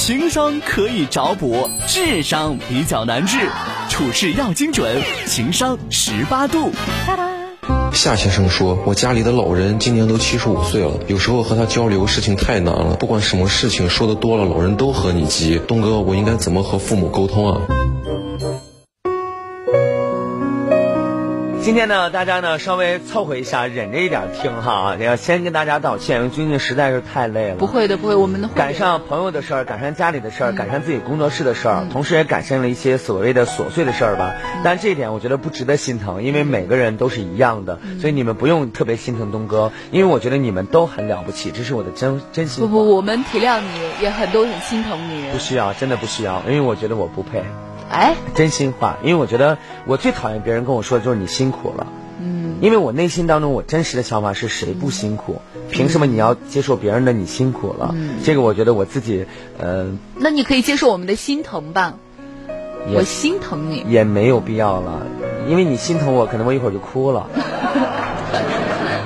情商可以找补，智商比较难治，处事要精准，情商十八度。夏先生说：“我家里的老人今年都七十五岁了，有时候和他交流事情太难了，不管什么事情说的多了，老人都和你急。东哥，我应该怎么和父母沟通啊？”今天呢，大家呢稍微凑合一下，忍着一点听哈。要先跟大家道歉，因为最近实在是太累了。不会的，不会，我们赶上朋友的事儿，赶上家里的事儿，赶上自己工作室的事儿，同时也赶上了一些所谓的琐碎的事儿吧。但这一点我觉得不值得心疼，因为每个人都是一样的，所以你们不用特别心疼东哥，因为我觉得你们都很了不起，这是我的真真心。不不，我们体谅你，也很都很心疼你。不需要，真的不需要，因为我觉得我不配。哎，真心话，因为我觉得我最讨厌别人跟我说的就是你辛苦了。嗯因为我内心当中，我真实的想法是谁不辛苦？凭什么你要接受别人的你辛苦了？这个我觉得我自己，呃，那你可以接受我们的心疼吧？我心疼你也没有必要了，因为你心疼我，可能我一会儿就哭了。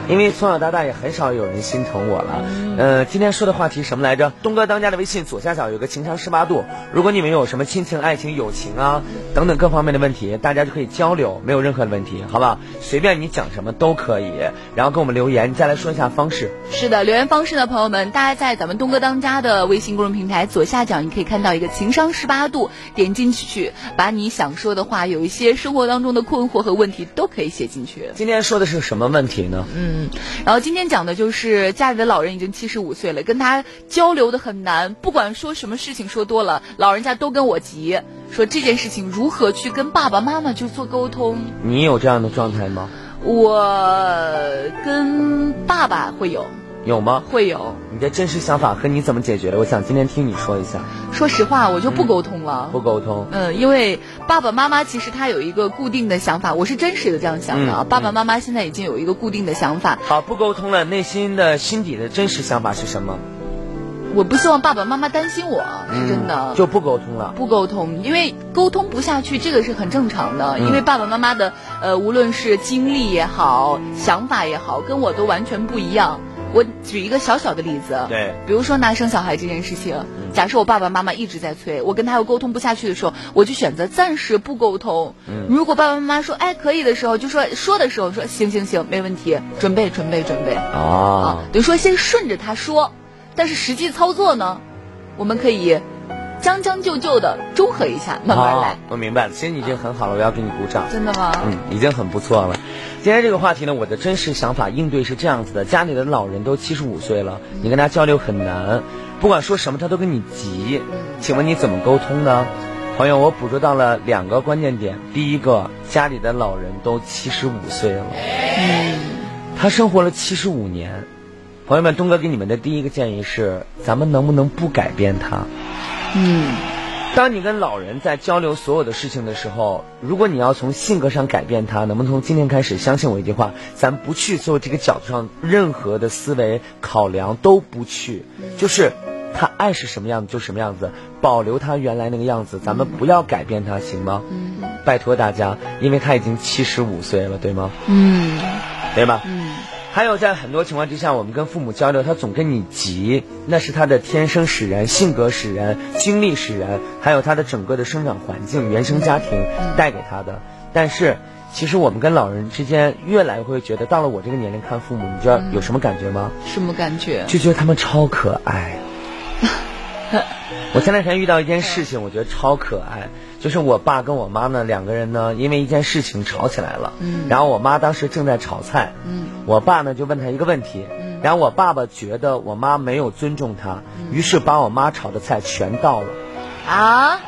因为从小到大也很少有人心疼我了。呃，今天说的话题什么来着？东哥当家的微信左下角有个情商十八度，如果你们有什么亲情、爱情、友情啊等等各方面的问题，大家就可以交流，没有任何的问题，好不好？随便你讲什么都可以，然后跟我们留言。你再来说一下方式。是的，留言方式呢，朋友们，大家在咱们东哥当家的微信公众平台左下角，你可以看到一个情商十八度，点进去，把你想说的话，有一些生活当中的困惑和问题都可以写进去。今天说的是什么问题呢？嗯。嗯，然后今天讲的就是家里的老人已经七十五岁了，跟他交流的很难，不管说什么事情说多了，老人家都跟我急，说这件事情如何去跟爸爸妈妈去做沟通。你有这样的状态吗？我跟爸爸会有。有吗？会有。你的真实想法和你怎么解决的？我想今天听你说一下。说实话，我就不沟通了。不沟通。嗯，因为爸爸妈妈其实他有一个固定的想法，我是真实的这样想的啊。爸爸妈妈现在已经有一个固定的想法。好，不沟通了，内心的心底的真实想法是什么？我不希望爸爸妈妈担心我，是真的。就不沟通了。不沟通，因为沟通不下去，这个是很正常的。因为爸爸妈妈的呃，无论是经历也好，想法也好，跟我都完全不一样。我举一个小小的例子，对，比如说拿生小孩这件事情，假设我爸爸妈妈一直在催，我跟他又沟通不下去的时候，我就选择暂时不沟通。嗯，如果爸爸妈妈说哎可以的时候，就说说的时候说行行行没问题，准备准备准备啊，等于说先顺着他说，但是实际操作呢，我们可以。将将就就的中和一下，慢慢来。我明白了，其实你已经很好了，我要给你鼓掌。真的吗？嗯，已经很不错了。今天这个话题呢，我的真实想法应对是这样子的：家里的老人都七十五岁了，你跟他交流很难，不管说什么他都跟你急。请问你怎么沟通呢？朋友，我捕捉到了两个关键点。第一个，家里的老人都七十五岁了，嗯，他生活了七十五年。朋友们，东哥给你们的第一个建议是：咱们能不能不改变他？嗯，当你跟老人在交流所有的事情的时候，如果你要从性格上改变他，能不能从今天开始相信我一句话，咱不去做这个角度上任何的思维考量都不去，就是他爱是什么样子就什么样子，保留他原来那个样子，咱们不要改变他，行吗？嗯，拜托大家，因为他已经七十五岁了，对吗？嗯，对吧？嗯。还有，在很多情况之下，我们跟父母交流，他总跟你急，那是他的天生使然、性格使然、经历使然，还有他的整个的生长环境、原生家庭带给他的。但是，其实我们跟老人之间越来越会觉得，到了我这个年龄看父母，你知道有什么感觉吗？什么感觉？就觉得他们超可爱。我前两天遇到一件事情，我觉得超可爱。就是我爸跟我妈呢两个人呢，因为一件事情吵起来了。嗯。然后我妈当时正在炒菜。嗯。我爸呢就问他一个问题。嗯。然后我爸爸觉得我妈没有尊重他，于是把我妈炒的菜全倒了。啊！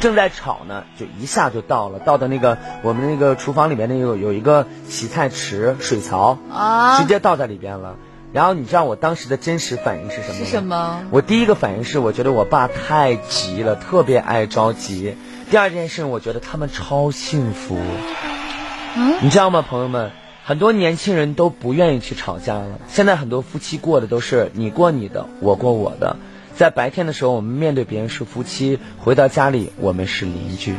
正在炒呢，就一下就倒了，倒到那个我们那个厨房里面那个有一个洗菜池水槽啊，直接倒在里边了。然后你知道我当时的真实反应是什么？是什么？我第一个反应是，我觉得我爸太急了，特别爱着急。第二件事，我觉得他们超幸福，嗯，你知道吗，朋友们？很多年轻人都不愿意去吵架了。现在很多夫妻过的都是你过你的，我过我的。在白天的时候，我们面对别人是夫妻；回到家里，我们是邻居。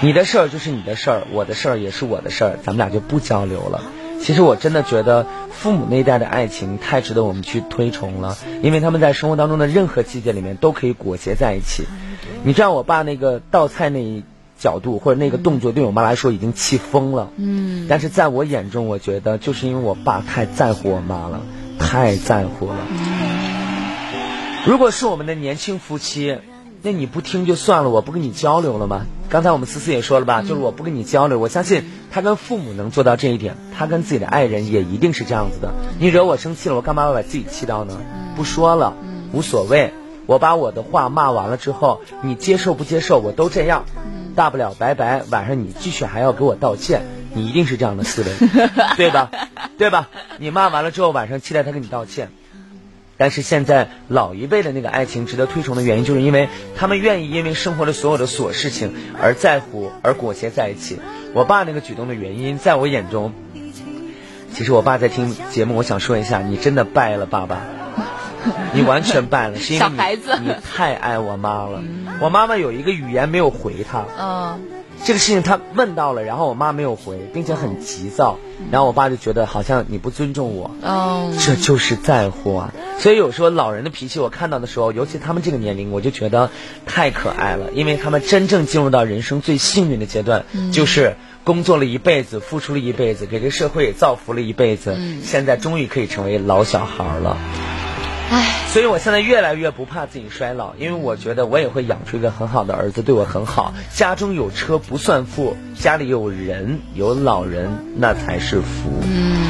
你的事儿就是你的事儿，我的事儿也是我的事儿，咱们俩就不交流了。其实我真的觉得父母那一代的爱情太值得我们去推崇了，因为他们在生活当中的任何季节里面都可以裹挟在一起。你知道我爸那个倒菜那一角度或者那个动作，对我妈来说已经气疯了。嗯，但是在我眼中，我觉得就是因为我爸太在乎我妈了，太在乎了。如果是我们的年轻夫妻，那你不听就算了，我不跟你交流了吗？刚才我们思思也说了吧，就是我不跟你交流，我相信他跟父母能做到这一点，他跟自己的爱人也一定是这样子的。你惹我生气了，我干嘛要把自己气到呢？不说了，无所谓。我把我的话骂完了之后，你接受不接受我都这样，大不了拜拜。晚上你继续还要给我道歉，你一定是这样的思维，对吧？对吧？你骂完了之后，晚上期待他跟你道歉。但是现在老一辈的那个爱情值得推崇的原因，就是因为他们愿意因为生活的所有的琐事情而在乎，而裹挟在一起。我爸那个举动的原因，在我眼中，其实我爸在听节目，我想说一下，你真的败了，爸爸，你完全败了，是因为你你太爱我妈了。我妈妈有一个语言没有回他，嗯。这个事情他问到了，然后我妈没有回，并且很急躁，然后我爸就觉得好像你不尊重我，哦，这就是在乎啊。所以有时候老人的脾气，我看到的时候，尤其他们这个年龄，我就觉得太可爱了，因为他们真正进入到人生最幸运的阶段，就是工作了一辈子，付出了一辈子，给这社会造福了一辈子，现在终于可以成为老小孩了。唉，所以我现在越来越不怕自己衰老，因为我觉得我也会养出一个很好的儿子，对我很好。家中有车不算富，家里有人有老人那才是福。嗯，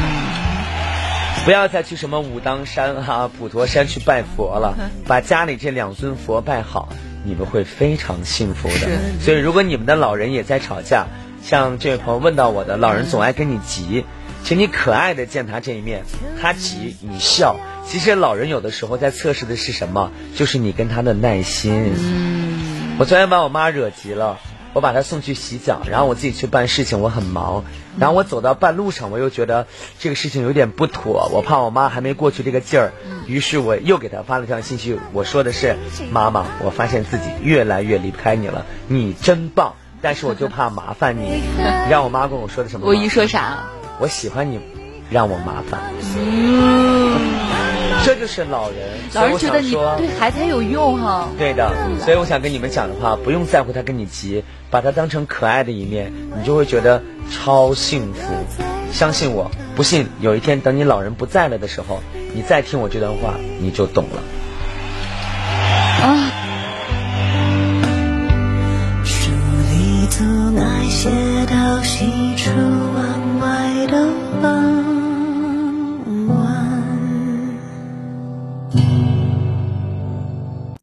不要再去什么武当山啊、普陀山去拜佛了，把家里这两尊佛拜好，你们会非常幸福的。所以如果你们的老人也在吵架，像这位朋友问到我的，老人总爱跟你急。请你可爱的见他这一面，他急你笑。其实老人有的时候在测试的是什么？就是你跟他的耐心。嗯，我昨天把我妈惹急了，我把她送去洗脚，然后我自己去办事情，我很忙。然后我走到半路上，我又觉得这个事情有点不妥，我怕我妈还没过去这个劲儿，于是我又给她发了条信息，我说的是：妈妈，我发现自己越来越离不开你了，你真棒，但是我就怕麻烦你。你让我妈跟我说的什么？我一说啥？我喜欢你，让我麻烦。这就是老人，老人觉得你对孩子有用哈。对的，所以我想跟你们讲的话，不用在乎他跟你急，把他当成可爱的一面，你就会觉得超幸福。相信我，不信有一天等你老人不在了的时候，你再听我这段话，你就懂了。